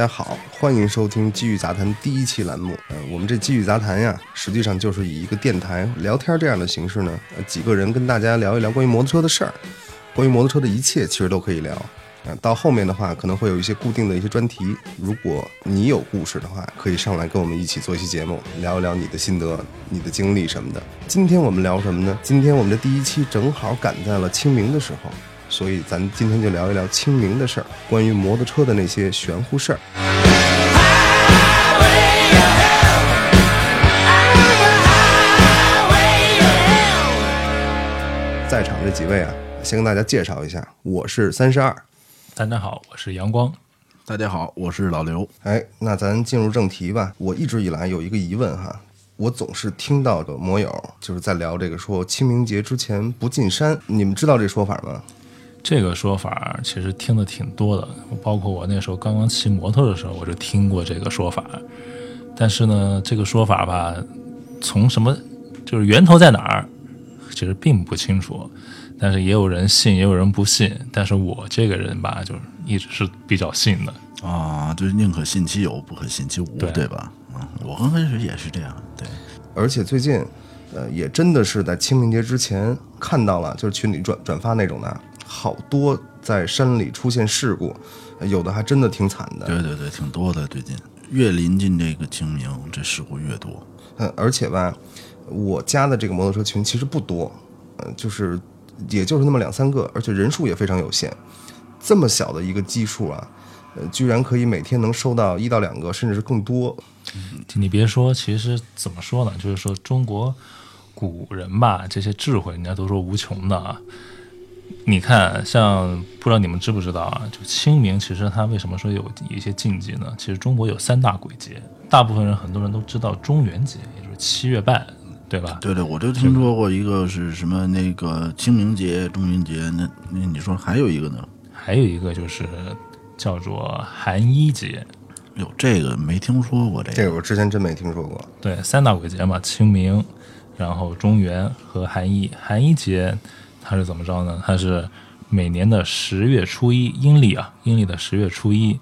大家好，欢迎收听《机遇杂谈》第一期栏目。呃，我们这《机遇杂谈》呀，实际上就是以一个电台聊天这样的形式呢，几个人跟大家聊一聊关于摩托车的事儿，关于摩托车的一切，其实都可以聊。啊，到后面的话可能会有一些固定的一些专题。如果你有故事的话，可以上来跟我们一起做一期节目，聊一聊你的心得、你的经历什么的。今天我们聊什么呢？今天我们的第一期正好赶在了清明的时候，所以咱今天就聊一聊清明的事儿，关于摩托车的那些玄乎事儿。在场这几位啊，先跟大家介绍一下，我是三十二。大家好，我是阳光。大家好，我是老刘。哎，那咱进入正题吧。我一直以来有一个疑问哈，我总是听到的摩友就是在聊这个说清明节之前不进山，你们知道这说法吗？这个说法其实听的挺多的，包括我那时候刚刚骑摩托的时候，我就听过这个说法。但是呢，这个说法吧，从什么就是源头在哪儿，其实并不清楚。但是也有人信，也有人不信。但是我这个人吧，就是一直是比较信的。啊，就是宁可信其有，不可信其无，对对吧？嗯，我刚开始也是这样，对。而且最近，呃，也真的是在清明节之前看到了，就是群里转转发那种的，好多在山里出现事故，有的还真的挺惨的。对对对，挺多的。最近越临近这个清明，这事故越多。嗯，而且吧，我加的这个摩托车群其实不多，呃，就是也就是那么两三个，而且人数也非常有限。这么小的一个基数啊，呃，居然可以每天能收到一到两个，甚至是更多。你别说，其实怎么说呢？就是说中国古人吧，这些智慧人家都说无穷的啊。你看，像不知道你们知不知道啊？就清明，其实它为什么说有一些禁忌呢？其实中国有三大鬼节，大部分人很多人都知道中元节，也就是七月半，对吧？对对，我就听说过一个是什么那个清明节、中元节，那那你说还有一个呢？还有一个就是叫做寒衣节，哟，这个没听说过这个这个我之前真没听说过。对，三大鬼节嘛，清明，然后中元和寒衣。寒衣节它是怎么着呢？它是每年的十月初一，阴历啊，阴历的十月初一。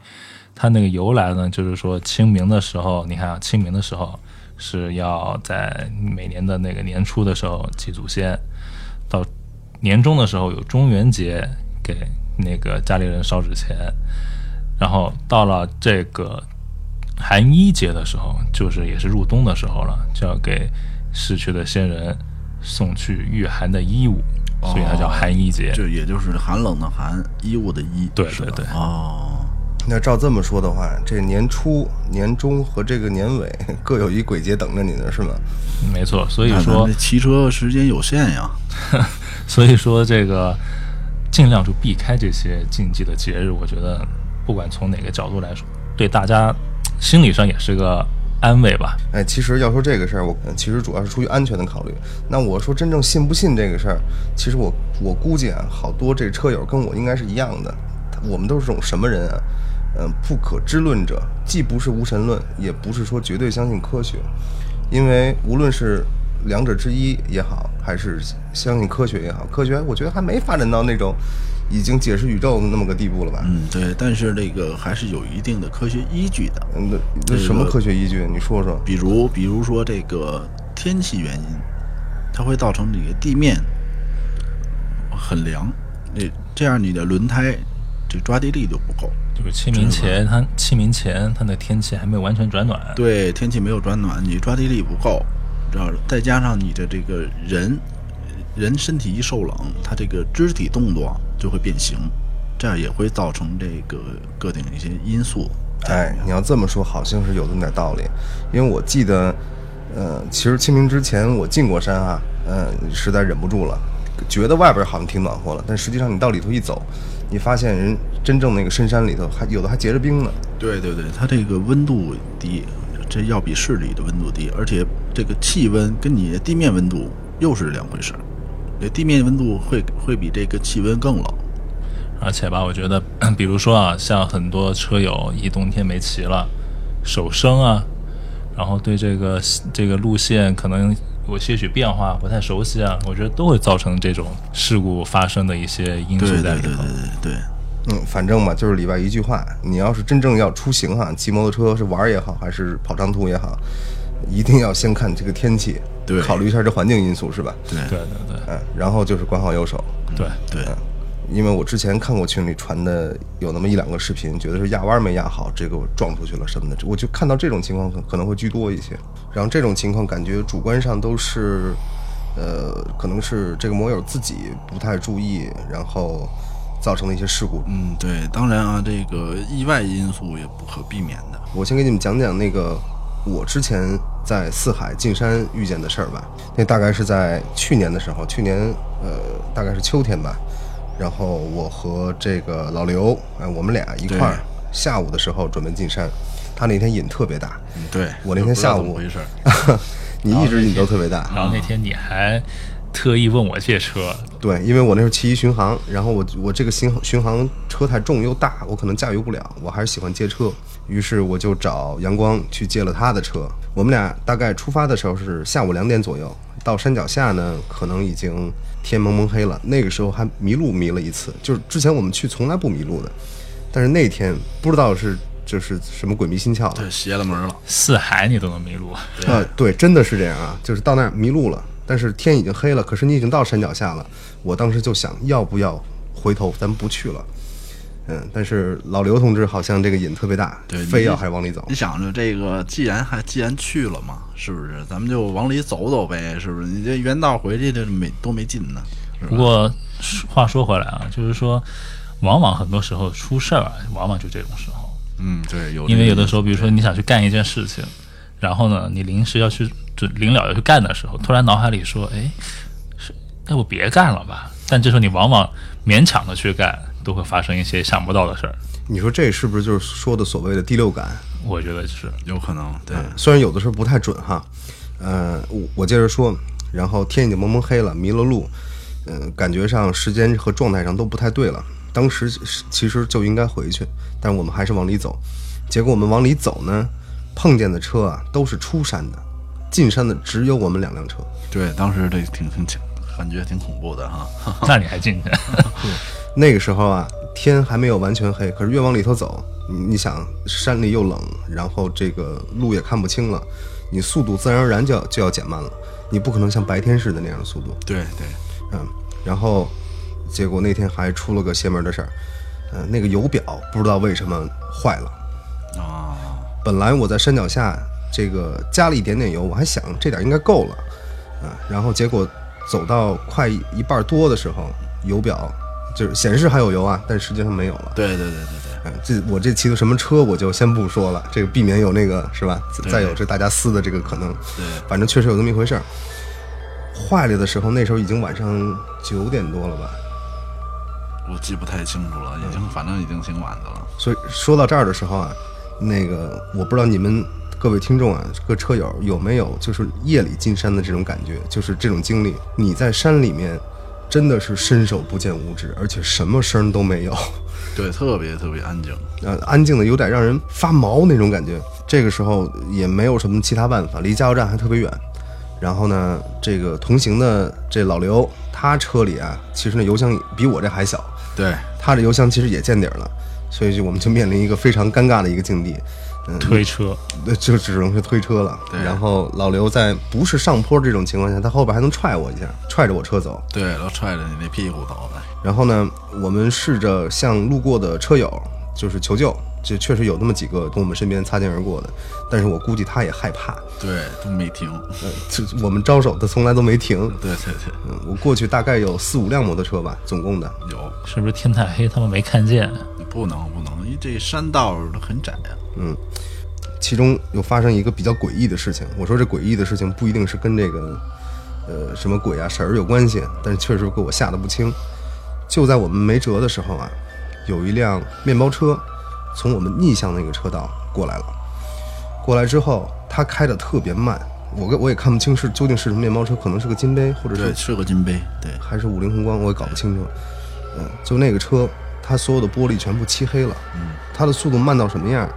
它那个由来呢，就是说清明的时候，你看啊，清明的时候是要在每年的那个年初的时候祭祖先，到年终的时候有中元节给那个家里人烧纸钱，然后到了这个寒衣节的时候，就是也是入冬的时候了，就要给逝去的先人送去御寒的衣物，所以它叫寒衣节。就也就是寒冷的寒，衣物的衣，对对对哦，那照这么说的话，这年初、年中和这个年尾 各有一鬼节等着你呢，是吗？没错，所以说这，骑车时间有限呀。所以说这个尽量就避开这些禁忌的节日，我觉得不管从哪个角度来说，对大家心理上也是个安慰吧。哎，其实要说这个事儿，我其实主要是出于安全的考虑。那我说真正信不信这个事儿，其实我我估计啊，好多这车友跟我应该是一样的，我们都是这种什么人啊？嗯、不可知论者，既不是无神论，也不是说绝对相信科学，因为无论是两者之一也好，还是相信科学也好，科学我觉得还没发展到那种已经解释宇宙的那么个地步了吧？嗯，对，但是那个还是有一定的科学依据的。嗯，那那什么科学依据？你说说。比如，比如说这个天气原因，它会造成你的地面很凉，那这样你的轮胎这抓地力就不够。就是清明前，它清明前它那天气还没有完全转暖，对，天气没有转暖，你抓地力不够，知道再加上你的这个人人身体一受冷，他这个肢体动作就会变形，这样也会造成这个个顶一些因素。哎，你要这么说，好像是有那么点道理。因为我记得，呃，其实清明之前我进过山啊，嗯、实在忍不住了，觉得外边好像挺暖和了，但实际上你到里头一走，你发现人真正那个深山里头还有的还结着冰呢。对对对，它这个温度低，这要比市里的温度低，而且这个气温跟你的地面温度又是两回事儿。这地面温度会会比这个气温更冷。而且吧，我觉得，比如说啊，像很多车友一冬天没骑了，手生啊，然后对这个这个路线可能有些许变化，不太熟悉啊，我觉得都会造成这种事故发生的一些因素对对对在里头。对对对，嗯，反正嘛，就是里外一句话，你要是真正要出行哈，骑摩托车是玩也好，还是跑长途也好，一定要先看这个天气，对考虑一下这环境因素是吧？对对对对嗯，然后就是管好右手，对，对，因为我之前看过群里传的有那么一两个视频，觉得是压弯没压好，这个我撞出去了什么的，我就看到这种情况可可能会居多一些。然后这种情况感觉主观上都是，呃，可能是这个摩友自己不太注意，然后造成了一些事故。嗯，对，当然啊，这个意外因素也不可避免的。我先给你们讲讲那个我之前在四海进山遇见的事儿吧。那大概是在去年的时候，去年呃大概是秋天吧。然后我和这个老刘，哎，我们俩一块儿下午的时候准备进山。他那天瘾特别大，嗯，对，我那天下午 你一直瘾都特别大。然后那天你还特意问我借车，对，因为我那时候骑一巡航，然后我我这个巡巡航车太重又大，我可能驾驭不了，我还是喜欢借车，于是我就找阳光去借了他的车。我们俩大概出发的时候是下午两点左右，到山脚下呢，可能已经天蒙蒙黑了。那个时候还迷路迷了一次，就是之前我们去从来不迷路的，但是那天不知道是就是什么鬼迷心窍，对，邪了门了。四海你都能迷路，啊，对，真的是这样啊，就是到那儿迷路了，但是天已经黑了，可是你已经到山脚下了。我当时就想要不要回头，咱不去了。嗯，但是老刘同志好像这个瘾特别大，对非要还往里走你。想着这个，既然还既然去了嘛，是不是？咱们就往里走走呗，是不是？你这原道回去这没多没劲呢，不过话说回来啊，就是说，往往很多时候出事儿啊，往往就这种时候。嗯，对，有因为有的时，候，比如说你想去干一件事情，然后呢，你临时要去准临了要去干的时候，突然脑海里说，哎，是要不别干了吧？但这时候你往往勉强的去干，都会发生一些想不到的事儿。你说这是不是就是说的所谓的第六感？我觉得是，有可能，对，虽然有的时候不太准哈。呃，我我接着说，然后天已经蒙蒙黑了，迷了路，嗯、感觉上时间和状态上都不太对了。当时其实就应该回去，但我们还是往里走。结果我们往里走呢，碰见的车啊都是出山的，进山的只有我们两辆车。对，当时这挺挺挺感觉挺恐怖的哈。那你还进去？那个时候啊，天还没有完全黑，可是越往里头走，你你想山里又冷，然后这个路也看不清了，你速度自然而然就要就要减慢了，你不可能像白天似的那样的速度。对对，嗯，然后结果那天还出了个邪门的事儿，嗯、那个油表不知道为什么坏了。啊，本来我在山脚下这个加了一点点油，我还想这点应该够了，啊，然后结果走到快一一半多的时候，油表就是显示还有油啊，但实际上没有了。对对对对对，嗯，这我这骑的什么车我就先不说了，这个避免有那个是吧？再有这大家撕的这个可能，对反正确实有这么一回事儿。坏了的时候，那时候已经晚上九点多了吧？我记不太清楚了，已经反正已经挺晚的了。所以说到这儿的时候啊，那个我不知道你们各位听众啊，各车友有没有就是夜里进山的这种感觉，就是这种经历。你在山里面真的是伸手不见五指，而且什么声都没有，对，特别特别安静。呃，安静的有点让人发毛那种感觉。这个时候也没有什么其他办法，离加油站还特别远。然后呢，这个同行的这老刘，他车里啊，其实那油箱比我这还小，对，他的油箱其实也见底儿了，所以就我们就面临一个非常尴尬的一个境地。嗯，推车，那就只能是推车了。对然后老刘在不是上坡这种情况下，他后边还能踹我一下，踹着我车走。对，都踹着你那屁股走的。然后呢，我们试着向路过的车友就是求救，这确实有那么几个从我们身边擦肩而过的，但是我估计他也害怕。对，都没停。呃，就我们招手他从来都没停。对对对，嗯，我过去大概有四五辆摩托车吧，总共的。有是不是天太黑，他们没看见？不能不能，因为这山道都很窄啊。其中又发生一个比较诡异的事情。我说这诡异的事情不一定是跟这个呃什么鬼啊神儿有关系，但是确实给我吓得不轻。就在我们没辙的时候啊，有一辆面包车从我们逆向那个车道过来了。过来之后，他开的特别慢，我跟我也看不清是究竟是什么面包车，可能是个金杯，或者对，是是个金杯。对，还是五菱宏光，我也搞不清楚。嗯，就那个车，它所有的玻璃全部漆黑了。嗯，它的速度慢到什么样？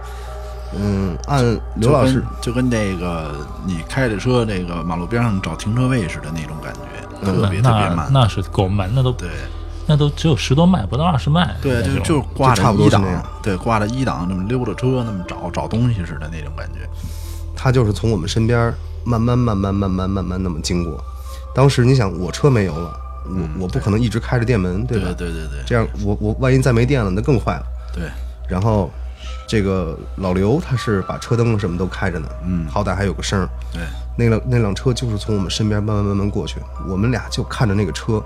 嗯，按刘老师就跟就跟这个你开着车，那个马路边上找停车位似的那种感觉，特别特别那慢。那是够慢，那都对，那都只有十多迈，不到二十迈。对，就就是挂差不多一档对，挂着一档那么溜着车，那么找找东西似的那种感觉。他就是从我们身边慢慢、慢慢、慢慢、慢慢那么经过。当时你想，我车没油了，我我不可能一直开着电门，对对吧？对对对这样我我万一再没电了，那更坏了。对，然后这个老刘他是把车灯什么都开着呢，嗯，好歹还有个声儿。对，那辆那辆车就是从我们身边慢慢慢慢过去，我们俩就看着那个车，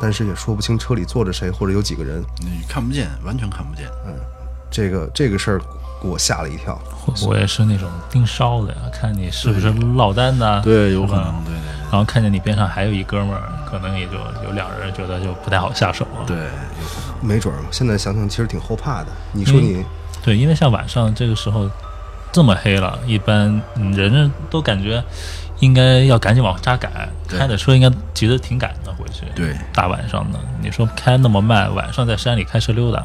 但是也说不清车里坐着谁或者有几个人。你看不见，完全看不见。嗯这个这个事儿给我吓了一跳。我我也是那种盯梢的呀，看你是不是落单的。对，有可能，对对然后看见你边上还有一哥们儿，可能也就有两人觉得就不太好下手了。对，有可能。没准儿，现在想想其实挺后怕的。你说你对，因为像晚上这个时候这么黑了，一般嗯人人都感觉应该要赶紧往家赶，开的车应该急得挺赶的回去。对大晚上的，你说开那么慢，晚上在山里开车溜达，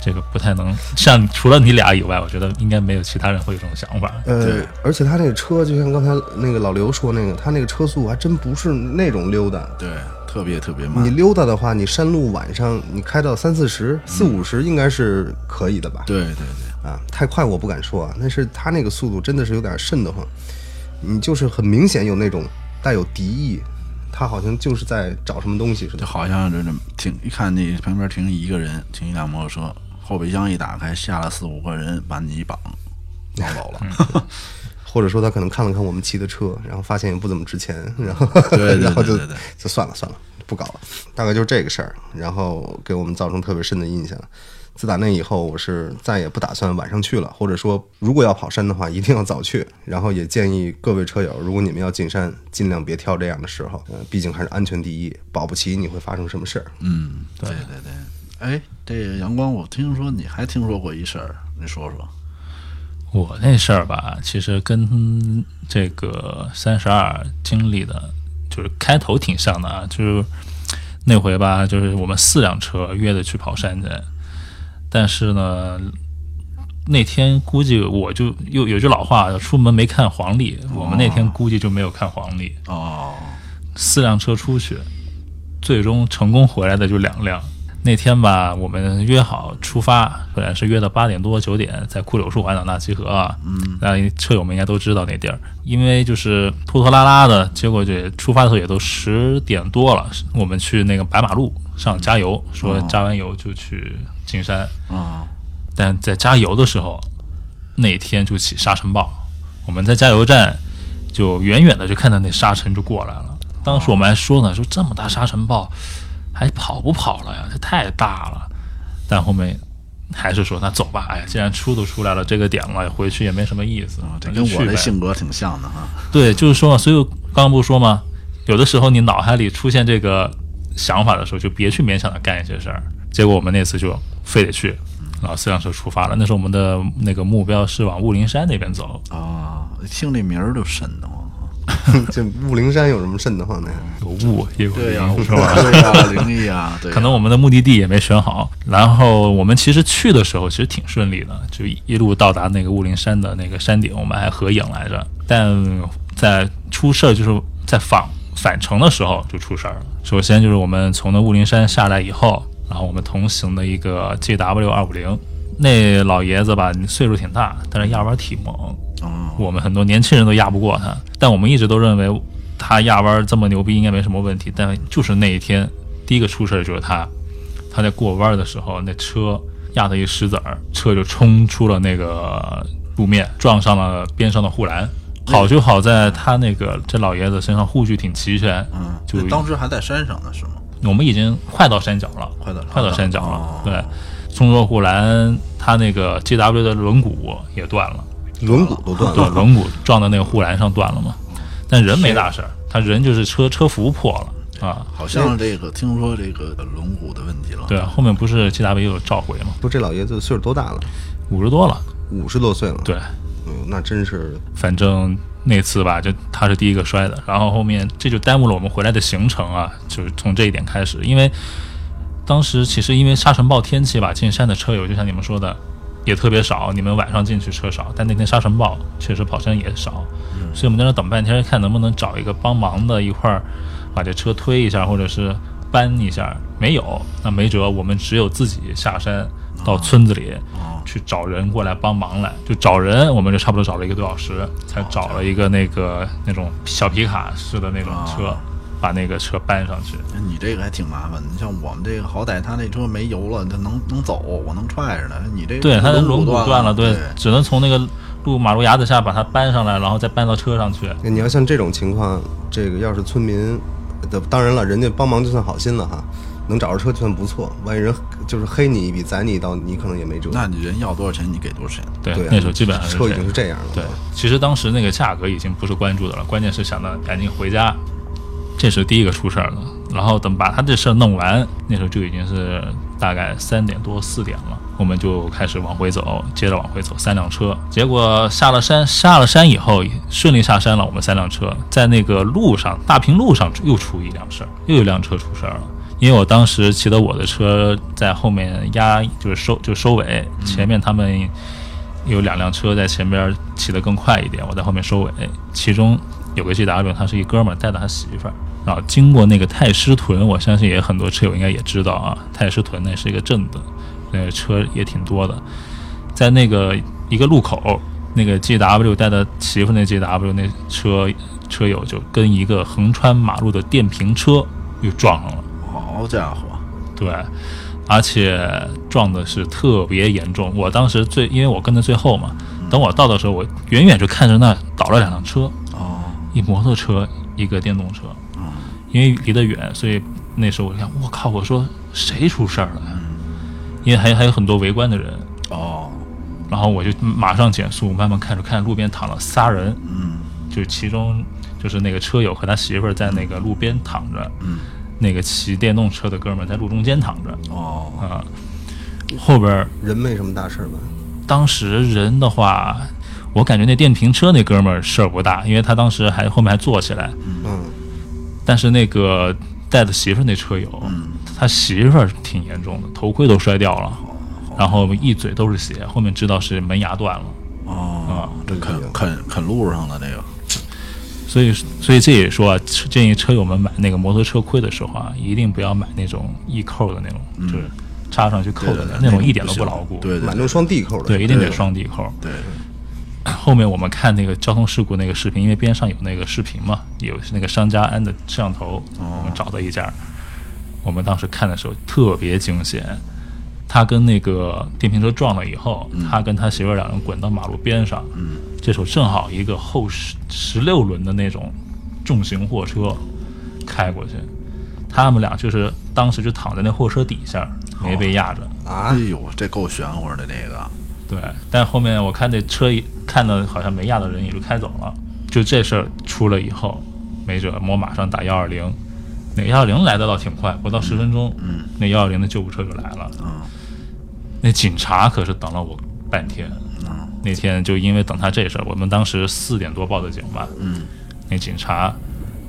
这个不太能。像除了你俩以外，我觉得应该没有其他人会有这种想法。呃对，而且他那个车就像刚才那个老刘说那个，他那个车速还真不是那种溜达。对，特别特别慢你。溜达的话，你山路晚上你开到三四十、四五十应该是可以的吧？对对对，啊，太快我不敢说啊，但是他那个速度真的是有点瘆得慌，你就是很明显有那种带有敌意，他好像就是在找什么东西似的就。好像这这停，一看那旁边停一个人，停一辆摩托车，后备箱一打开，下了四五个人，把你一绑，捞走了。或者说他可能看了看我们骑的车，然后发现也不怎么值钱，然后对 然后就就算了算了，不搞了。大概就是这个事儿，然后给我们造成特别深的印象。自打那以后，我是再也不打算晚上去了，或者说如果要跑山的话，一定要早去。然后也建议各位车友，如果你们要进山，尽量别挑这样的时候，呃，毕竟还是安全第一，保不齐你会发生什么事儿。嗯，对对对。哎，这个阳光，我听说你还听说过一事儿，你说说。我那事儿吧，其实跟这个三十二经历的，就是开头挺像的啊，就是那回吧，就是我们四辆车约着去跑山去，但是呢，那天估计我就又有句老话，出门没看黄历，我们那天估计就没有看黄历，哦，四辆车出去，最终成功回来的就两辆。那天吧，我们约好出发，本来是约到八点多九点在枯柳树环岛那集合啊。嗯，那车友们应该都知道那地儿，因为就是拖拖拉拉的，结果这出发的时候也都十点多了。我们去那个白马路上加油，说加完油就去进山。啊，但在加油的时候，那天就起沙尘暴，我们在加油站就远远的就看到那沙尘就过来了。当时我们还说呢，说这么大沙尘暴，还跑不跑了呀？这太大了。但后面还是说那走吧，哎呀，既然出都出来了，这个点了，回去也没什么意思啊，这跟我这那就去呗性格挺像的哈。对，就是说嘛，所以刚刚不是说吗？有的时候你脑海里出现这个想法的时候，就别去勉强的干一些事儿。结果我们那次就非得去，然后四辆车出发了。那时候我们的那个目标是往雾灵山那边走，啊，听这名儿就瘆得慌。这雾灵山有什么瘆得慌的呀？有雾也有对呀、灵，是是吧？对呀、灵异啊，对呀、可能我们的目的地也没选好，然后我们其实去的时候其实挺顺利的，就一路到达那个雾灵山的那个山顶，我们还合影来着。但在出事儿就是在返返程的时候就出事儿了。首先就是我们从那雾灵山下来以后，然后我们同行的一个 GW 二五零，那老爷子吧岁数挺大，但是压弯挺猛，嗯，我们很多年轻人都压不过他，但我们一直都认为他压弯这么牛逼，应该没什么问题。但就是那一天，第一个出事儿就是他，他在过弯的时候，那车压他一石子儿，车就冲出了那个路面，撞上了边上的护栏。好就好在他那个这老爷子身上护具挺齐全，嗯，就当时还在山上呢，是吗？我们已经快到山脚了，快到快到山脚了。哦对，松若护栏，他那个 GW 的轮毂也断了。轮毂都断对，了，轮毂撞到那个护栏上断了嘛，但人没大事儿，他人就是车车辐破了啊。好像这个听说这个轮毂的问题了。对，后面不是 G W 有召回嘛，说这老爷子岁数多大了？五十多了。五十多岁了。，对，嗯，那真是反正那次吧，就他是第一个摔的，然后后面这就耽误了我们回来的行程啊，就是从这一点开始，因为当时其实因为沙尘暴天气吧，进山的车友就像你们说的也特别少，你们晚上进去车少，但那天沙尘暴确实跑山也少，所以我们在那等半天，看能不能找一个帮忙的一块儿把这车推一下，或者是搬一下，没有，那没辙，我们只有自己下山到村子里哦去找人过来帮忙来，就找人，我们就差不多找了一个多小时，才找了一个那个那种小皮卡式的那种车，把那个车搬上去。你这个还挺麻烦的。你像我们这个，好歹他那车没油了，他能能走，我能踹着呢。你这对，它的轮毂毂断了，对对，只能从那个路马路牙子下把它搬上来，然后再搬到车上去。你要像这种情况，这个要是村民的，当然了，人家帮忙就算好心了哈，能找着车就算不错。万一人就是黑你一笔，宰你一刀，你可能也没辙。那你人要多少钱，你给多少钱。对，对啊，那时候基本上车已经是这样了。对，其实当时那个价格已经不是关注的了，关键是想到赶紧回家，这是第一个出事儿了。然后等把他这事儿弄完，那时候就已经是大概三点多四点了，我们就开始往回走，接着往回走，三辆车。结果下了山，下了山以后顺利下山了，我们三辆车在那个路上大平路上又出一辆事儿，又有一辆车出事儿了。因为我当时骑的我的车在后面压，就是收就收尾，前面他们有两辆车在前边骑得更快一点，我在后面收尾。其中有个 GW，他是一哥们儿带着他媳妇儿，然后经过那个太师屯，我相信也很多车友应该也知道啊，太师屯那是一个镇子，那个车也挺多的。在那个一个路口，那个 GW 带的媳妇那 GW 那车车友就跟一个横穿马路的电瓶车又撞上了。好家伙，对，而且撞的是特别严重。我当时最，因为我跟在最后嘛，等我到的时候，我远远就看着那倒了两辆车，哦，一摩托车，一个电动车。因为离得远，所以那时候我就想，我靠，我说谁出事儿了呀？因为还还有很多围观的人，哦，然后我就马上减速，慢慢看着，看路边躺了仨人，嗯。就是其中就是那个车友和他媳妇儿在那个路边躺着，嗯，那个骑电动车的哥们儿在路中间躺着。哦，啊，后边儿。人没什么大事儿吧？当时人的话，我感觉那电瓶车那哥们儿事儿不大，因为他当时还后面还坐起来，嗯，但是那个带着媳妇儿那车友，嗯。他媳妇儿挺严重的，头盔都摔掉了，然后一嘴都是血，后面知道是门牙断了。哦，这啃啃啃路上了，这个，所以，所以这也说啊，建议车友们买那个摩托车盔的时候啊，一定不要买那种易扣的那种，就是插上去扣的那种，一点都不牢固。对对买那种双 D 扣的。对，一定得双 D 扣。对，后面我们看那个交通事故那个视频，因为边上有那个视频嘛，有那个商家安的摄像头，我们找到一家，我们当时看的时候特别惊险。他跟那个电瓶车撞了以后，他跟他媳妇儿两人滚到马路边上，嗯，这时候正好一个后十十六轮的那种重型货车开过去，他们俩就是当时就躺在那货车底下，没被压着。啊。哎，呦，这够玄乎的，那个，对，但后面我看那车一看到好像没压的人也就开走了。就这事儿出了以后，没辙，我马上打幺二零，那幺二零来的倒挺快，不到十分钟，嗯。那幺二零的救护车就来了。嗯那警察可是等了我半天。嗯那天就因为等他这事儿，我们当时四点多报的警吧，嗯，那警察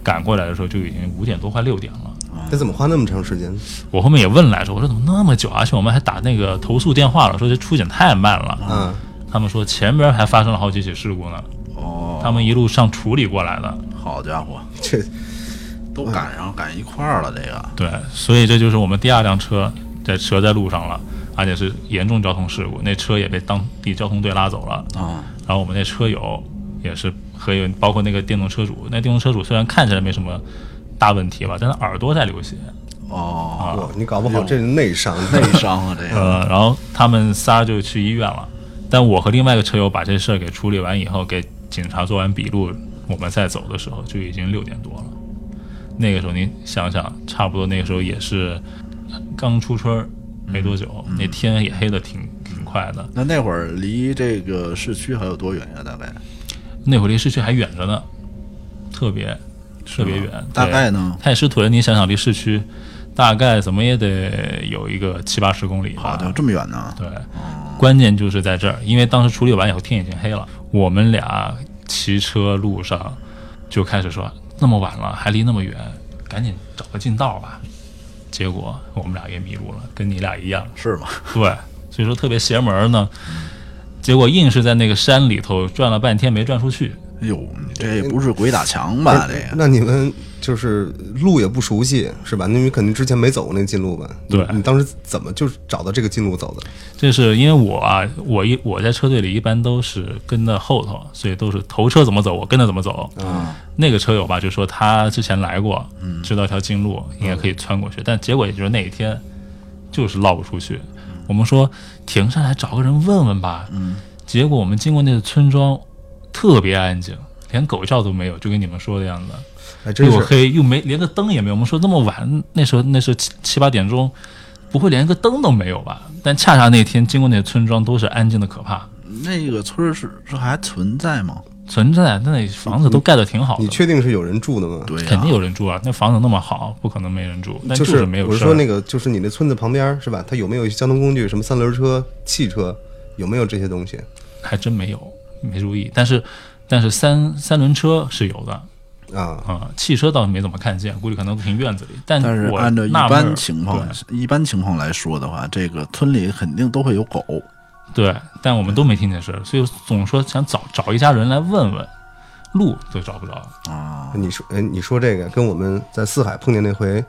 赶过来的时候就已经五点多快六点了。他怎么花那么长时间？我后面也问来着，我说怎么那么久啊？而且我们还打那个投诉电话了，说这出警太慢了。嗯，他们说前边还发生了好几起事故呢，哦，他们一路上处理过来的。好家伙，这都赶上赶一块儿了，这个，对，所以这就是我们第二辆车在折在路上了，而且是严重交通事故，那车也被当地交通队拉走了。啊，然后我们那车友也是和有包括那个电动车主，那电动车主虽然看起来没什么大问题吧，但他耳朵在流血。哦，哇，你搞不好这是内伤。内伤啊，这个，呃，然后他们仨就去医院了，但我和另外一个车友把这事儿给处理完以后，给警察做完笔录，我们再走的时候就已经六点多了。那个时候你想想，差不多那个时候也是刚出春儿没多久，那天也黑的挺挺快的。那那会儿离这个市区还有多远呀？大概那会儿离市区还远着呢，特别特别远。大概呢？太师屯，你想想离市区大概怎么也得有一个七八十公里吧。好的，这么远呢？对，关键就是在这儿，因为当时处理完以后天已经黑了，我们俩骑车路上就开始说，那么晚了还离那么远，赶紧找个近道吧。结果我们俩也迷路了，跟你俩一样。是吗？对，所以说特别邪门呢。结果硬是在那个山里头转了半天没转出去，哎呦，你这不是鬼打墙吧？这个那你们就是路也不熟悉是吧？那你肯定之前没走过那近路吧？对你你当时怎么就是找到这个近路走的？这是因为我啊，我一我在车队里一般都是跟在后头，所以都是头车怎么走，我跟着怎么走。啊，那个车友吧，就说他之前来过，知道一条近路，应该可以穿过去。但结果也就是那一天，就是绕不出去。我们说停下来找个人问问吧，嗯，结果我们经过那个村庄，特别安静，连狗叫都没有，就跟你们说的样子，还真是。又黑又没连个灯也没有。我们说那么晚，那时候那时候七七八点钟，不会连个灯都没有吧？但恰恰那天经过那个村庄都是安静的可怕，那个村儿是是还存在吗？存在那里房子都盖得挺好的。你确定是有人住的吗？对、呀，肯定有人住啊，那房子那么好，不可能没人住。但就是没有事儿我是说那个，就是你那村子旁边是吧？它有没有交通工具，什么三轮车、汽车，有没有这些东西？还真没有，没注意。但是，但是三三轮车是有的啊，啊、汽车倒是没怎么看见，估计可能停院子里。但但是我按照一般情况，一般情况来说的话，这个村里肯定都会有狗。对，但我们都没听见事儿，所以总说想找找一家人来问问，路都找不着。啊，你说，哎，你说这个跟我们在四海碰见那回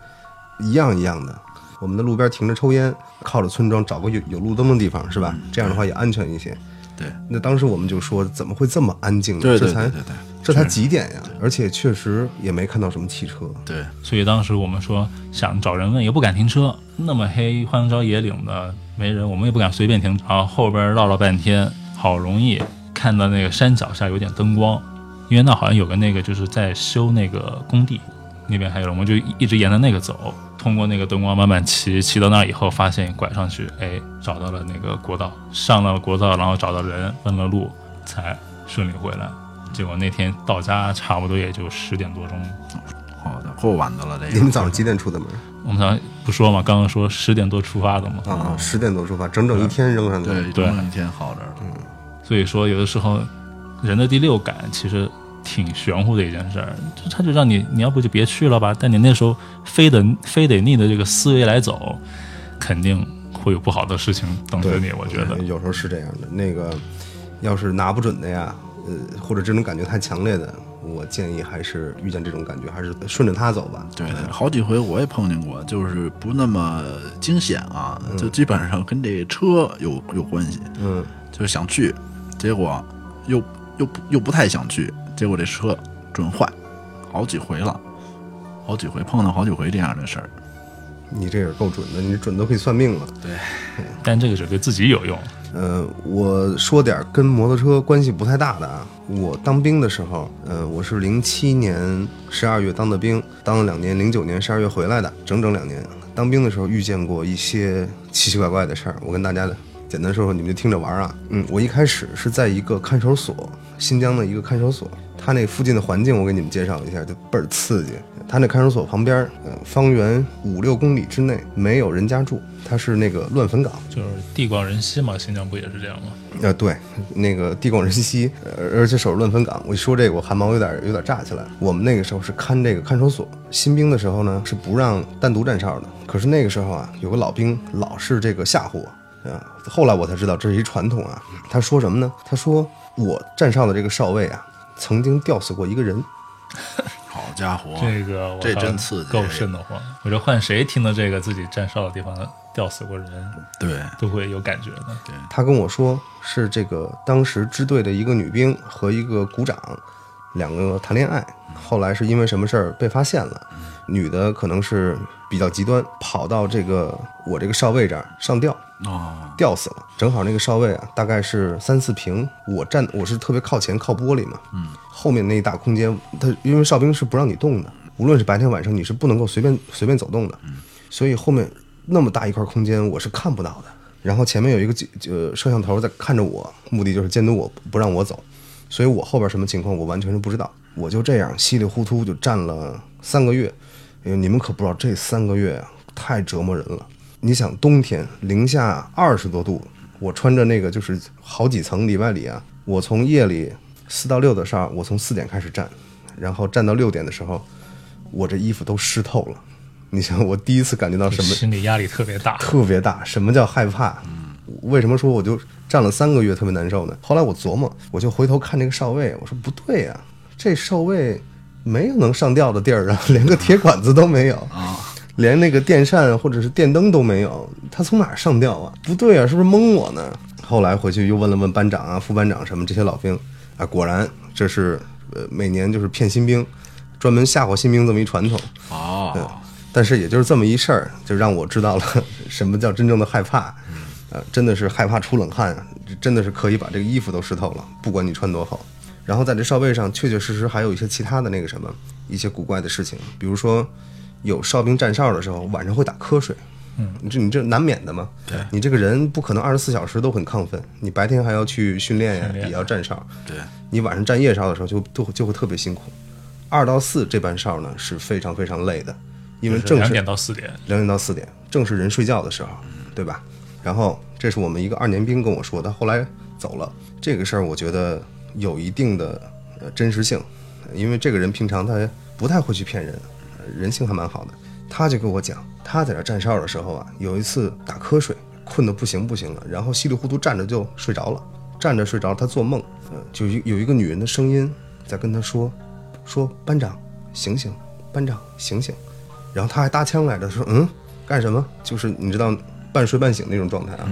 一样一样的。我们的路边停着抽烟，靠着村庄找个有有路灯的地方是吧？这样的话也安全一些。对那当时我们就说，怎么会这么安静呢？对对这才对对对这才几点呀？而且确实也没看到什么汽车。对，所以当时我们说想找人问，也不敢停车，那么黑荒郊野岭的没人，我们也不敢随便停。然后后边绕了半天，好容易看到那个山脚下有点灯光，因为那好像有个那个就是在修那个工地，那边还有人，我们就一直沿着那个走，通过那个灯光慢慢骑，骑到那儿以后发现拐上去，哎，找到了那个国道，上了国道，然后找到人问了路，才顺利回来。结果那天到家差不多也就十点多钟，好的，够晚的了。这个你们早上几点出的门？我们早上不说嘛，刚刚说十点多出发的嘛，啊，十点多出发，整整一天扔上去。对对一天好着嗯了。所以说有的时候人的第六感其实挺玄乎的一件事儿，就他就让你你要不就别去了吧，但你那时候非得非得逆着这个思维来走，肯定会有不好的事情等着你，我觉得。有时候是这样的。那个要是拿不准的呀，呃，或者这种感觉太强烈的，我建议还是遇见这种感觉，还是顺着他走吧。对对，好几回我也碰见过，就是不那么惊险啊，就基本上跟这车有有关系，嗯，就是想去，结果又又不又不太想去，结果这车准坏，好几回了，好几回碰到好几回这样的事儿。你这也够准的，你准都可以算命了。对但这个只对自己有用。呃，我说点跟摩托车关系不太大的啊。我当兵的时候，呃，我是零七年十二月当的兵，当了两年，零九年十二月回来的，整整两年。当兵的时候遇见过一些奇奇怪怪的事儿，我跟大家简单说说，你们就听着玩儿啊。嗯，我一开始是在一个看守所，新疆的一个看守所，它那附近的环境我给你们介绍一下，就倍儿刺激。它那看守所旁边，呃，方圆五六公里之内没有人家住，它是那个乱坟岗。就是地广人稀嘛，新疆不也是这样吗？呃，对，那个地广人稀，而而且守着乱坟岗。我一说这个，我汗毛有点有点炸起来。我们那个时候是看这个看守所，新兵的时候呢是不让单独站哨的。可是那个时候啊，有个老兵老是这个吓唬我，啊，后来我才知道这是一传统啊。他说什么呢？他说我站哨的这个哨位啊，曾经吊死过一个人。好家伙，这个我这操真刺激够瘆得慌。我觉得换谁听到这个自己站哨的地方吊死过人，对都会有感觉的。他跟我说是这个当时支队的一个女兵和一个股长两个谈恋爱，后来是因为什么事儿被发现了，女的可能是比较极端，跑到这个我这个哨位这儿上吊，啊，吊死了。正好那个哨位啊，大概是三四平，我站我是特别靠前靠玻璃嘛，嗯，后面那一大空间，他因为哨兵是不让你动的，无论是白天晚上你是不能够随便随便走动的，所以后面那么大一块空间我是看不到的。然后前面有一个呃摄像头在看着我，目的就是监督我不让我走，所以我后边什么情况我完全是不知道。我就这样稀里糊涂就站了三个月，哎呦，你们可不知道这三个月啊太折磨人了。你想冬天零下二十多度，我穿着那个就是好几层里外里啊，我从夜里四到六的哨，我从四点开始站，然后站到六点的时候，我这衣服都湿透了。你想，我第一次感觉到什么心理压力特别大。特别大。什么叫害怕？为什么说我就站了三个月，特别难受呢。后来我琢磨，我就回头看这个哨位，我说不对呀、这哨位没有能上吊的地儿啊，连个铁管子都没有啊，连那个电扇或者是电灯都没有，他从哪儿上吊啊？不对啊，是不是蒙我呢？后来回去又问了问班长啊、副班长什么这些老兵啊，果然这是呃每年就是骗新兵，专门吓唬新兵这么一传统。哦，但是也就是这么一事儿，就让我知道了 什么叫真正的害怕，呃，真的是害怕出冷汗，真的是可以把这个衣服都湿透了，不管你穿多厚。然后在这哨位上，确确实实还有一些其他的那个什么一些古怪的事情，比如说有哨兵站哨的时候晚上会打瞌睡，嗯，你这你这难免的嘛，对你这个人不可能二十四小时都很亢奋，你白天还要去训练呀，也要站哨，对，你晚上站夜哨的时候就就会就会特别辛苦。二到四这班哨呢是非常非常累的，因为正是两点到四点，两点到四点，正是人睡觉的时候，对吧？然后这是我们一个二年兵跟我说，他后来走了。这个事儿我觉得有一定的呃真实性，因为这个人平常他不太会去骗人，人性还蛮好的。他就跟我讲，他在那站哨的时候啊，有一次打瞌睡，困得不行不行了，然后稀里糊涂站着就睡着了，站着睡着，他做梦，呃，就有有一个女人的声音在跟他说，说班长醒醒，班长醒醒。然后他还搭腔来着，说嗯，干什么？就是你知道半睡半醒那种状态啊。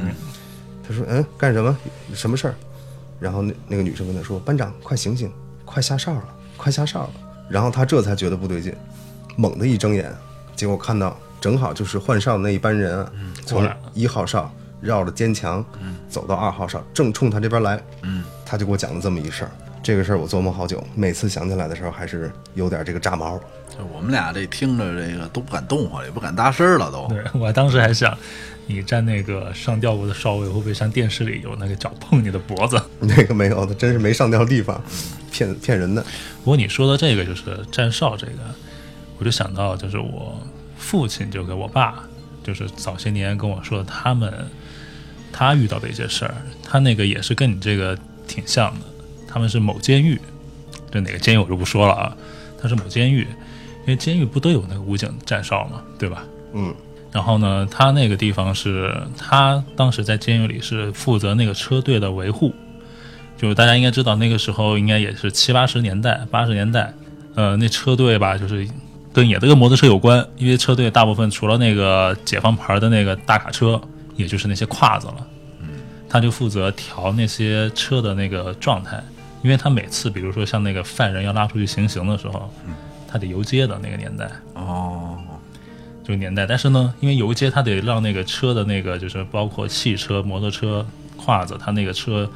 他说嗯，干什么？什么事儿？然后那那个女生跟他说，班长快醒醒，快下哨了，快下哨了。然后他这才觉得不对劲，猛地一睁眼，结果看到正好就是换哨的那一班人啊，从一号哨绕着坚墙走到二号哨，正冲他这边来。嗯，他就给我讲了这么一事儿。这个事儿我琢磨好久，每次想起来的时候还是有点这个炸毛。就我们俩这听着这个都不敢动啊，也不敢搭声了都。对我当时还想，你站那个上吊过的哨位，会不会像电视里有那个脚碰你的脖子？那个没有的，真是没上吊地方，骗 骗人的。不过你说的这个就是站哨这个，我就想到就是我父亲就跟我爸，就是早些年跟我说他们他遇到的一些事儿，他那个也是跟你这个挺像的。他们是某监狱，这哪个监狱我就不说了啊，他是某监狱，因为监狱不都有那个武警站哨嘛，对吧？嗯，然后呢，他那个地方是他当时在监狱里是负责那个车队的维护，就是大家应该知道那个时候应该也是七八十年代、八十年代，呃，那车队吧，就是跟也都跟摩托车有关，因为车队大部分除了那个解放牌的那个大卡车，也就是那些胯子了，嗯，他就负责调那些车的那个状态，因为他每次比如说像那个犯人要拉出去行刑的时候，他得游街的那个年代，哦，这个年代，但是呢，因为游街它得让那个车的那个就是包括汽车、摩托车、胯子，它那个车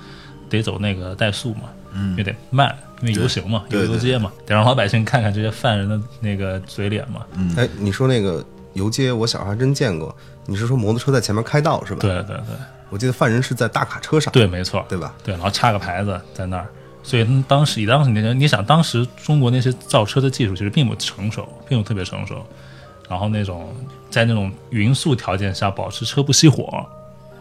得走那个怠速嘛，嗯因为得慢，因为游行嘛，游游街嘛，得让老百姓看看这些犯人的那个嘴脸嘛。嗯哎，你说那个游街，我小时候还真见过。你是说摩托车在前面开道是吧？，对对对我记得犯人是在大卡车上，对，没错，对吧？对，然后插个牌子在那儿。所以嗯当时以当时你你想，当时中国那些造车的技术其实并不成熟，并不特别成熟。然后那种在那种匀速条件下保持车不熄火，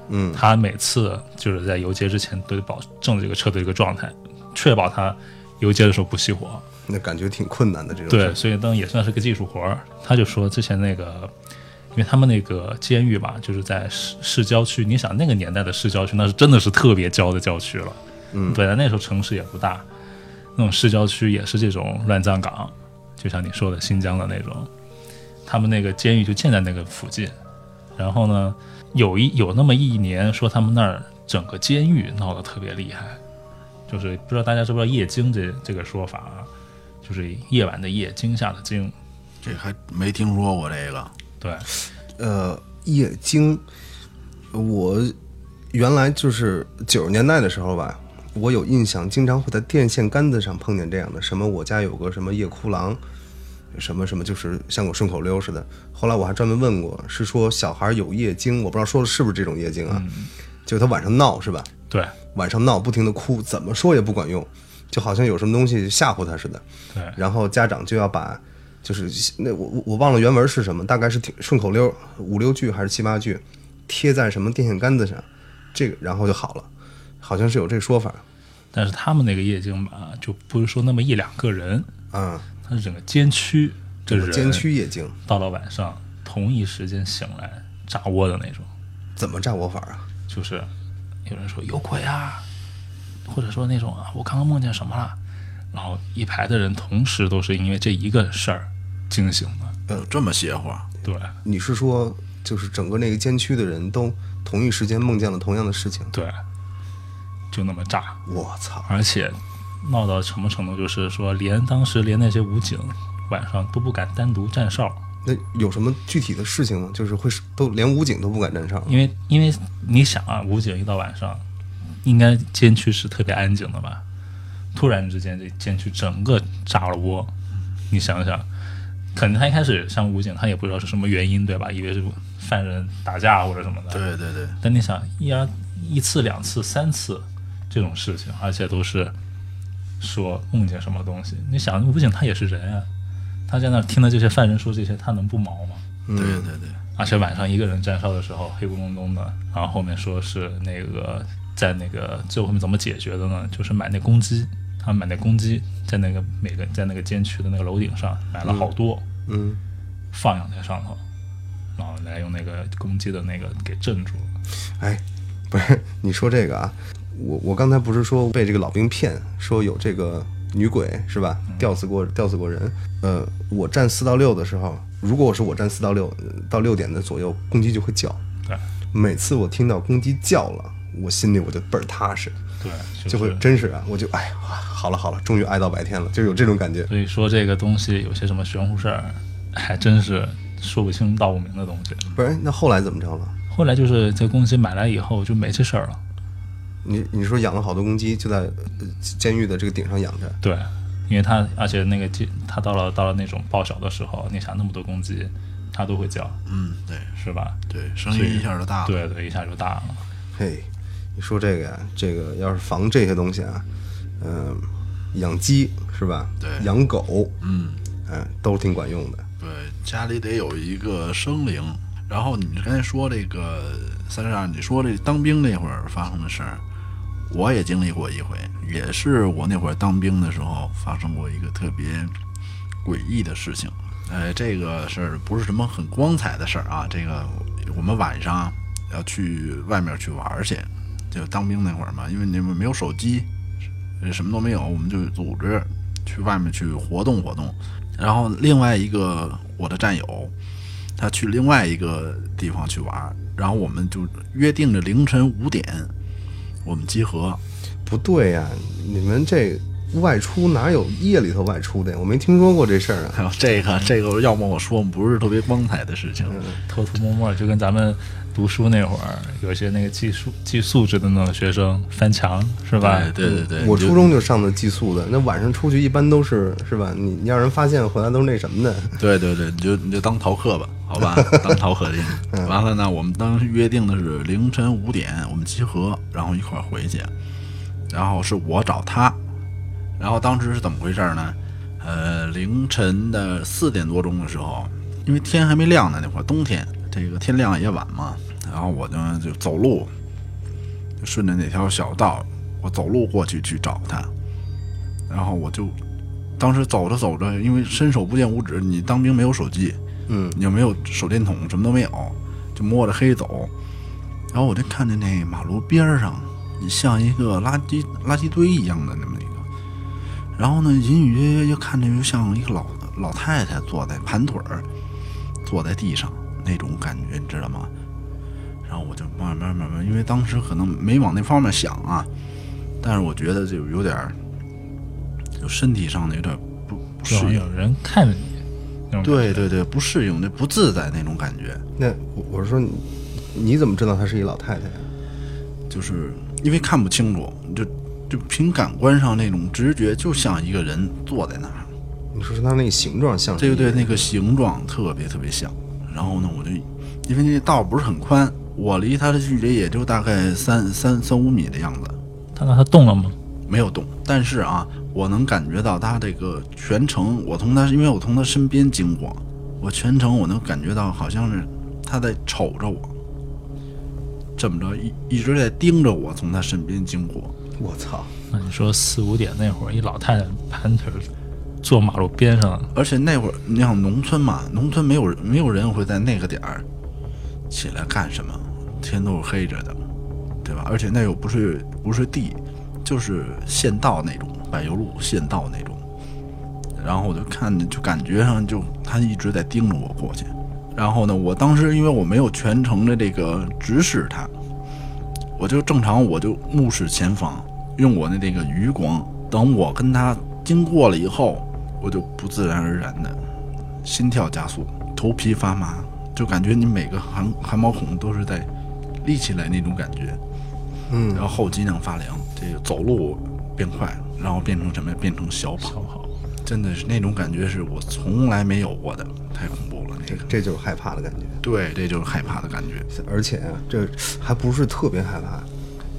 嗯，他每次就是在游街之前都得保证这个车的一个状态，确保它游街的时候不熄火。那感觉挺困难的这种。对，，所以当也算是个技术活儿。他就说之前那个，因为他们那个监狱吧，就是在市市郊区。你想那个年代的市郊区，那是真的是特别郊的郊区了。嗯本来那时候城市也不大，那种市郊区也是这种乱葬岗，就像你说的新疆的那种。他们那个监狱就建在那个附近，然后呢，有一有那么一年说他们那儿整个监狱闹得特别厉害，就是不知道大家知不知道夜惊这这个说法啊？就是夜晚的夜，惊吓的惊。这还没听说过这个。对，呃，夜惊，我原来就是九十年代的时候吧，我有印象，经常会在电线杆子上碰见这样的，什么我家有个什么夜哭郎，什么什么，就是像个顺口溜似的。后来我还专门问过，是说小孩有夜惊，我不知道说的是不是这种夜惊啊？就他晚上闹是吧？对，晚上闹，不停的哭，怎么说也不管用，就好像有什么东西吓唬他似的。对，然后家长就要把，就是那我我我忘了原文是什么，大概是挺顺口溜五六句还是七八句，贴在什么电线杆子上，这个然后就好了，好像是有这说法但是他们那个夜惊吧，就不是说那么一两个人，啊。他是整个监区这人，整个监区夜惊到了晚上同一时间醒来炸窝的那种，怎么炸窝法啊？就是有人说有鬼啊，或者说那种啊，我刚刚梦见什么了，然后一排的人同时都是因为这一个事儿惊醒的。嗯这么邪乎啊？对你是说，就是整个那个监区的人都同一时间梦见了同样的事情？对，就那么炸，我操！而且闹到什么程度，就是说连当时连那些武警晚上都不敢单独站哨，那有什么具体的事情吗？就是会是都连武警都不敢站哨，因为因为你想啊，武警一到晚上，应该监区是特别安静的吧？突然之间这监区整个炸了窝，你想想，可能他一开始像武警，他也不知道是什么原因，对吧？以为是犯人打架或者什么的。对对对，但你想一而一次、两次、三次这种事情，而且都是说梦见什么东西，你想武警他也是人啊，他在那听的这些犯人说这些，他能不毛吗？嗯对对对，而且晚上一个人站哨的时候，黑咕隆咚的，然后后面说是那个在那个最后后面怎么解决的呢？就是买那公鸡，他买那公鸡，在那个每个在那个监区的那个楼顶上买了好多，嗯，放养在上头，然后来用那个公鸡的那个给镇住了。哎，不是你说这个啊，我我刚才不是说被这个老兵骗，说有这个女鬼是吧？吊死过吊死过人。呃，我站四到六的时候，如果我是我站四到六呃到六点的左右，公鸡就会叫。对每次我听到公鸡叫了，我心里我就倍儿踏实，对，就会真是啊，我就哎呀，好了好了，终于挨到白天了，就有这种感觉。所以说这个东西有些什么玄乎事儿，还真是说不清道不明的东西。不是，那后来怎么着了？后来就是这公鸡买来以后就没这事儿了。你你说养了好多公鸡，就在呃监狱的这个顶上养着，对，因为它而且那个鸡，它到了到了那种报晓的时候，你想那么多公鸡，它都会叫，嗯，对是吧？对，声音一下就大了。对对，一下就大了。嘿，你说这个呀，这个要是防这些东西啊，嗯、养鸡是吧？对养狗，嗯，嗯、都挺管用的。对，家里得有一个生灵。然后你刚才说这个三十二，你说这当兵那会儿发生的事儿，我也经历过一回，也是我那会儿当兵的时候发生过一个特别诡异的事情。呃，这个事儿不是什么很光彩的事儿啊，这个我们晚上要去外面去玩去，就当兵那会儿嘛，因为你们没有手机，什么都没有，我们就组织去外面去活动活动。然后另外一个我的战友，他去另外一个地方去玩，然后我们就约定着凌晨五点我们集合。不对呀，你们这外出哪有夜里头外出的呀？我没听说过这事儿啊。还有这个这个，要么我说不是特别光彩的事情。偷偷摸摸，就跟咱们读书那会儿，有些那个寄宿寄宿制的那种学生翻墙，是吧？对对对对，我初中就上的寄宿的，那晚上出去一般都是是吧？你你让人发现回来都是那什么的。对对对，你就你就当逃课吧，好吧，当逃课的。完了呢，我们当时约定的是凌晨五点我们集合，然后一块儿回去。然后是我找他，然后当时是怎么回事呢？呃，凌晨的四点多钟的时候，因为天还没亮呢，那会儿冬天，这个天亮也晚嘛。然后我呢就走路，就顺着那条小道，我走路过去去找他。然后我就当时走着走着，因为伸手不见五指，你当兵没有手机，嗯，你又没有手电筒，什么都没有，就摸着黑走。然后我就看见那马路边上，你，像一个垃圾垃圾堆一样的那么。然后呢，隐隐约约就看着就像一个老老太太坐在盘腿儿，坐在地上那种感觉，你知道吗？然后我就慢慢慢慢，因为当时可能没往那方面想啊，但是我觉得就有点儿，就身体上的有点不不适应。人看着你，对对对，不适应，那不自在那种感觉，那我我是说你你怎么知道她是一老太太呀？就是因为看不清楚，就就凭感官上那种直觉，就像一个人坐在那儿。你说是她那个形状像对对那个形状特别特别像。然后呢，我就因为那道不是很宽，我离他的距离也就大概三三三五米的样子，他那他动了吗？没有动。但是啊，我能感觉到他这个全程，我从他，因为我从他身边经过，我全程我能感觉到好像是他在瞅着我，这么着一一直在盯着我从他身边经过。我操！那你说四五点那会儿，一老太太盘腿儿坐马路边上，而且那会儿你想农村嘛，农村没有人没有人会在那个点儿起来干什么，天都是黑着的，对吧？而且那又不是不是地，就是县道那种柏油路县道那种。然后我就看，就感觉上就他一直在盯着我过去。然后呢，我当时因为我没有全程的这个直视他，我就正常我就目视前方，用我的那个余光。等我跟他经过了以后，我就不自然而然的心跳加速，头皮发麻，就感觉你每个汗汗毛孔都是在立起来那种感觉。嗯然后后脊梁发凉，这个走路变快，然后变成什么呀？变成小跑。小跑，真的是那种感觉是我从来没有过的，太恐怖了。那个，这就是害怕的感觉。对，这就是害怕的感觉。而且啊，这还不是特别害怕。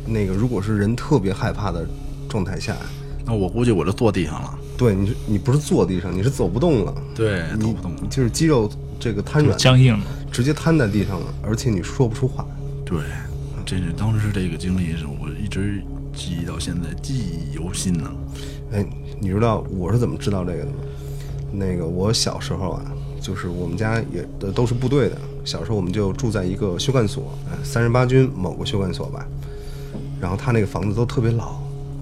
那个，如果是人特别害怕的状态下，那我估计我就坐地上了。对你是，你不是坐地上，你是走不动了，对，走不动。就是肌肉这个瘫软，僵硬了。直接瘫在地上了，而且你说不出话。对，这是当时这个经历是我一直记忆到现在，记忆犹新呢。哎，你知道我是怎么知道这个的吗？那个我小时候啊，就是我们家也都都是部队的，小时候我们就住在一个休干所，哎三十八军某个休干所吧。然后他那个房子都特别老，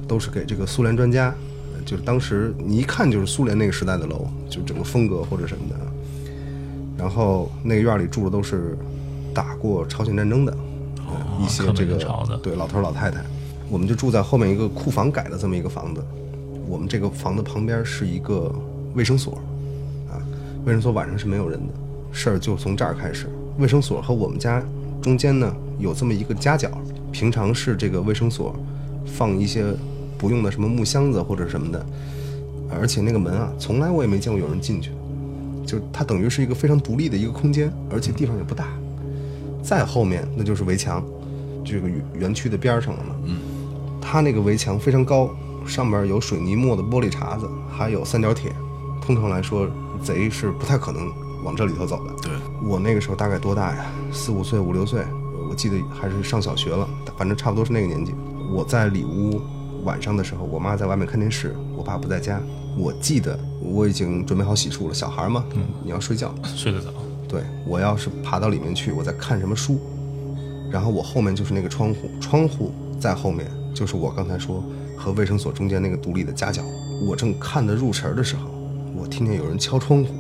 都是给这个苏联专家，呃就是当时你一看就是苏联那个时代的楼，就整个风格或者什么的。然后那个院里住的都是打过朝鲜战争的，呃一些这个对老头儿老太太，我们就住在后面一个库房改的这么一个房子。我们这个房子旁边是一个卫生所，啊，卫生所晚上是没有人的，事儿就从这儿开始。卫生所和我们家中间呢有这么一个夹角，平常是这个卫生所放一些不用的什么木箱子或者什么的，而且那个门啊，从来我也没见过有人进去，就它等于是一个非常独立的一个空间，而且地方也不大。再后面那就是围墙，这个园园区的边儿上了嘛。嗯，它那个围墙非常高，上边有水泥磨的玻璃碴子，还有三角铁。通常来说，贼是不太可能往这里头走的。对，我那个时候大概多大呀？四五岁、五六岁，我记得还是上小学了，反正差不多是那个年纪。我在里屋晚上的时候，我妈在外面看电视，我爸不在家。我记得我已经准备好洗漱了，小孩嘛，你要睡觉。睡得早，对我要是爬到里面去，我在看什么书，然后我后面就是那个窗户，窗户在后面就是我刚才说和卫生所中间那个独立的夹角。我正看得入神儿的时候，我听见有人敲窗户，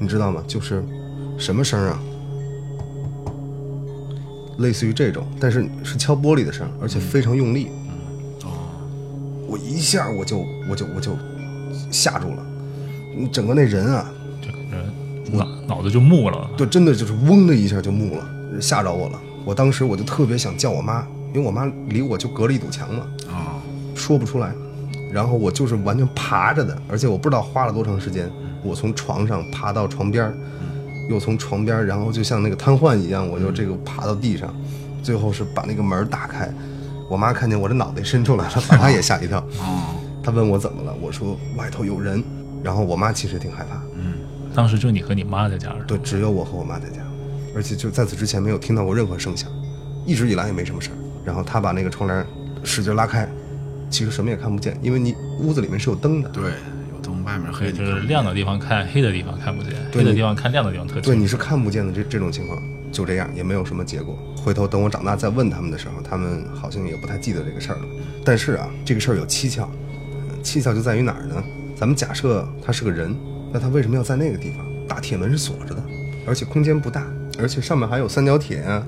你知道吗？就是什么声儿啊？类似于这种，但是是敲玻璃的声儿，而且非常用力。我一下我就我就我就吓住了，你整个那人啊，就感觉脑脑子就木了。对，真的就是嗡的一下就木了，吓着我了。我当时我就特别想叫我妈，因为我妈离我就隔了一堵墙嘛，啊，说不出来。然后我就是完全爬着的，而且我不知道花了多长时间，我从床上爬到床边儿，又从床边，然后就像那个瘫痪一样，我就这个爬到地上，最后是把那个门打开。我妈看见我的脑袋伸出来了，把她也吓一跳。哦，她问我怎么了，我说外头有人。然后我妈其实挺害怕，嗯当时就你和你妈在家，对，只有我和我妈在家，而且就在此之前没有听到过任何声响，一直以来也没什么事儿。然后她把那个窗帘使劲拉开，其实什么也看不见，因为你屋子里面是有灯的。对，外面黑就是亮的地方看，黑的地方看不见，黑的地方看，亮的地方特清对，你是看不见的这这种情况，就这样，也没有什么结果。回头等我长大再问他们的时候，他们好像也不太记得这个事儿了。但是啊，这个事儿有蹊跷，呃蹊跷就在于哪儿呢？咱们假设他是个人，那他为什么要在那个地方？大铁门是锁着的，而且空间不大，而且上面还有三角铁啊，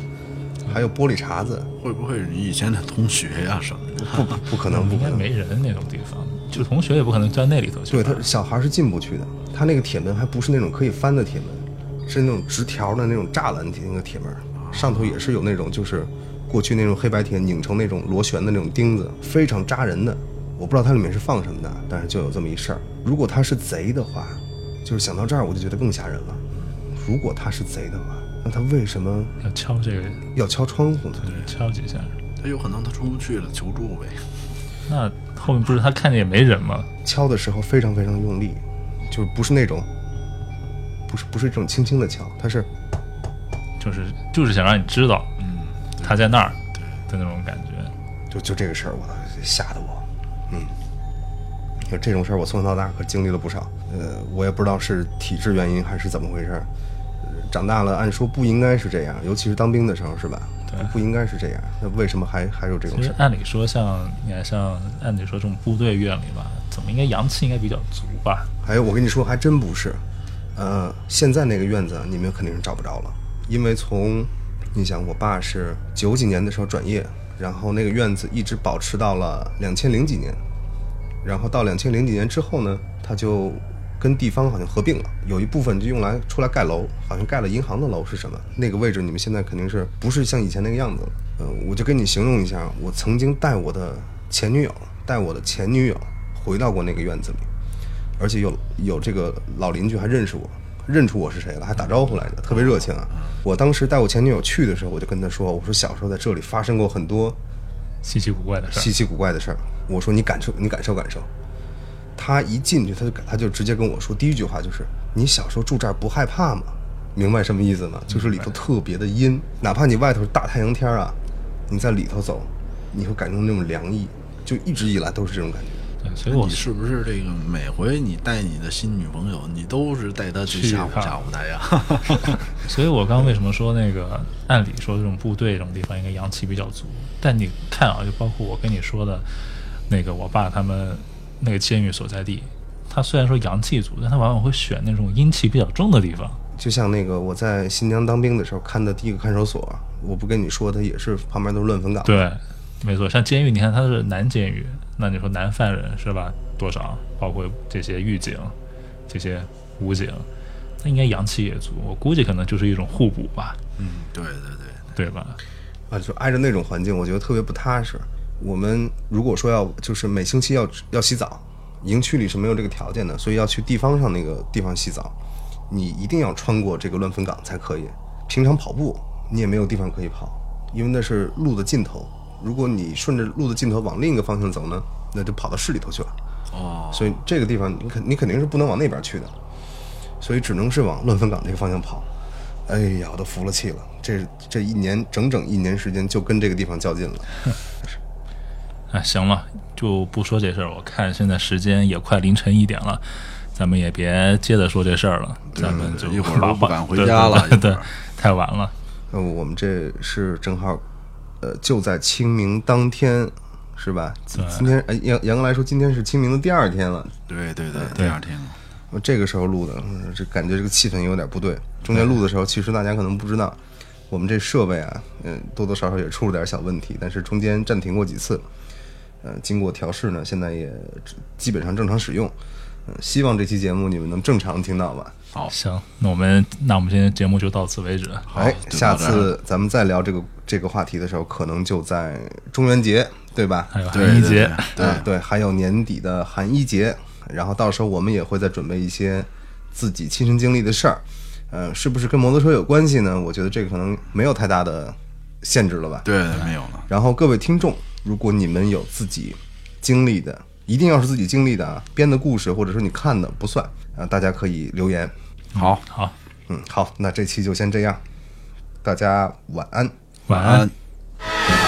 还有玻璃碴子，会不会是你以前的同学呀、什么的？不不不可能，不可能。应该没人那种地方，就同学也不可能在那里头去对。他小孩是进不去的，他那个铁门还不是那种可以翻的铁门，是那种直条的那种栅栏铁那个铁门，上头也是有那种就是过去那种黑白铁拧成那种螺旋的那种钉子，非常扎人的。我不知道它里面是放什么的，但是就有这么一事儿。如果他是贼的话，就是想到这儿我就觉得更吓人了。如果他是贼的话，那他为什么要敲这个，要敲窗户呢？敲几下。他有可能他出不去了，求助呗。那后面不是他看见也没人吗？敲的时候非常非常用力，就不是那种，不是不是这种轻轻的敲，他是就是就是想让你知道嗯，他在那儿对，的那种感觉。就就这个事儿，我吓得我，嗯，就这种事儿，我从小到大可经历了不少。呃，我也不知道是体质原因还是怎么回事儿。呃长大了，按说不应该是这样，尤其是当兵的时候，是吧？对不应该是这样。那为什么还还有这种其？实按理说像，你看像按理说这种部队院里吧，怎么应该阳气应该比较足吧？还有，我跟你说，还真不是。呃，现在那个院子你们肯定是找不着了，因为从你想，我爸是九几年的时候转业，然后那个院子一直保持到了两千零几年，然后到两千零几年之后呢，他就跟地方好像合并了，有一部分就用来出来盖楼，好像盖了银行的楼是什么？那个位置你们现在肯定是不是像以前那个样子了？呃，我就跟你形容一下，我曾经带我的前女友，带我的前女友回到过那个院子里。而且有有这个老邻居还认识我，认出我是谁了，还打招呼来着，特别热情啊。我当时带我前女友去的时候，我就跟她说：“我说小时候在这里发生过很多稀奇古怪的事儿稀。奇古怪的事儿。我说你感受，你感受感受。”她一进去，他就他就直接跟我说，第一句话就是：“你小时候住这儿不害怕吗？”明白什么意思吗？就是里头特别的阴，哪怕你外头是大太阳天啊，你在里头走，你会感受那种凉意，就一直以来都是这种感觉。对，所以我你是不是这个每回你带你的新女朋友，你都是带她去去看吓唬 吓唬她呀？所以我刚刚为什么说那个，按理说这种部队这种地方应该阳气比较足，但你看啊，就包括我跟你说的，那个我爸他们那个监狱所在地，他虽然说阳气足，但他往往会选那种阴气比较重的地方。就像那个我在新疆当兵的时候看的第一个看守所，我不跟你说，它也是旁边都是乱坟岗。，对，没错，像监狱，你看它是男监狱，那你说男犯人是吧？多少？包括这些狱警、这些武警，那应该阳气也足。我估计可能就是一种互补吧，嗯，对对对，对吧？啊，就挨着那种环境，我觉得特别不踏实。我们如果说要就是每星期要要洗澡，营区里是没有这个条件的，所以要去地方上那个地方洗澡，你一定要穿过这个乱坟岗才可以。平常跑步你也没有地方可以跑，因为那是路的尽头。如果你顺着路的尽头往另一个方向走呢，那就跑到市里头去了。哦，所以这个地方你肯你肯定是不能往那边去的，所以只能是往乱坟岗这个方向跑。哎呀，我都服了气了，这这一年整整一年时间就跟这个地方较劲了。哎，行了，就不说这事儿。我看现在时间也快凌晨一点了，咱们也别接着说这事儿了，咱们就一会儿把话都不敢回家了对太晚了。呃，我们这是正好，呃，就在清明当天，是吧？今天，哎，严严格来说，今天是清明的第二天了。对对对，第二天了，我这个时候录的，嗯这感觉这个气氛有点不对。中间录的时候，其实大家可能不知道，我们这设备啊，嗯，多多少少也出了点小问题，但是中间暂停过几次，呃，经过调试呢，现在也基本上正常使用。嗯，希望这期节目你们能正常听到吧。好，行，那我们那我们今天节目就到此为止。好哎，下次咱们再聊这个这个话题的时候，可能就在中元节，对吧？还有对寒衣节，对啊对，还有年底的寒衣节，然后到时候我们也会再准备一些自己亲身经历的事儿，呃，是不是跟摩托车有关系呢？我觉得这个可能没有太大的限制了吧。对对没有了，然后各位听众，如果你们有自己经历的，一定要是自己经历的啊，编的故事或者说你看的不算啊，大家可以留言。好，好，嗯，好，那这期就先这样，大家晚安。晚安。安。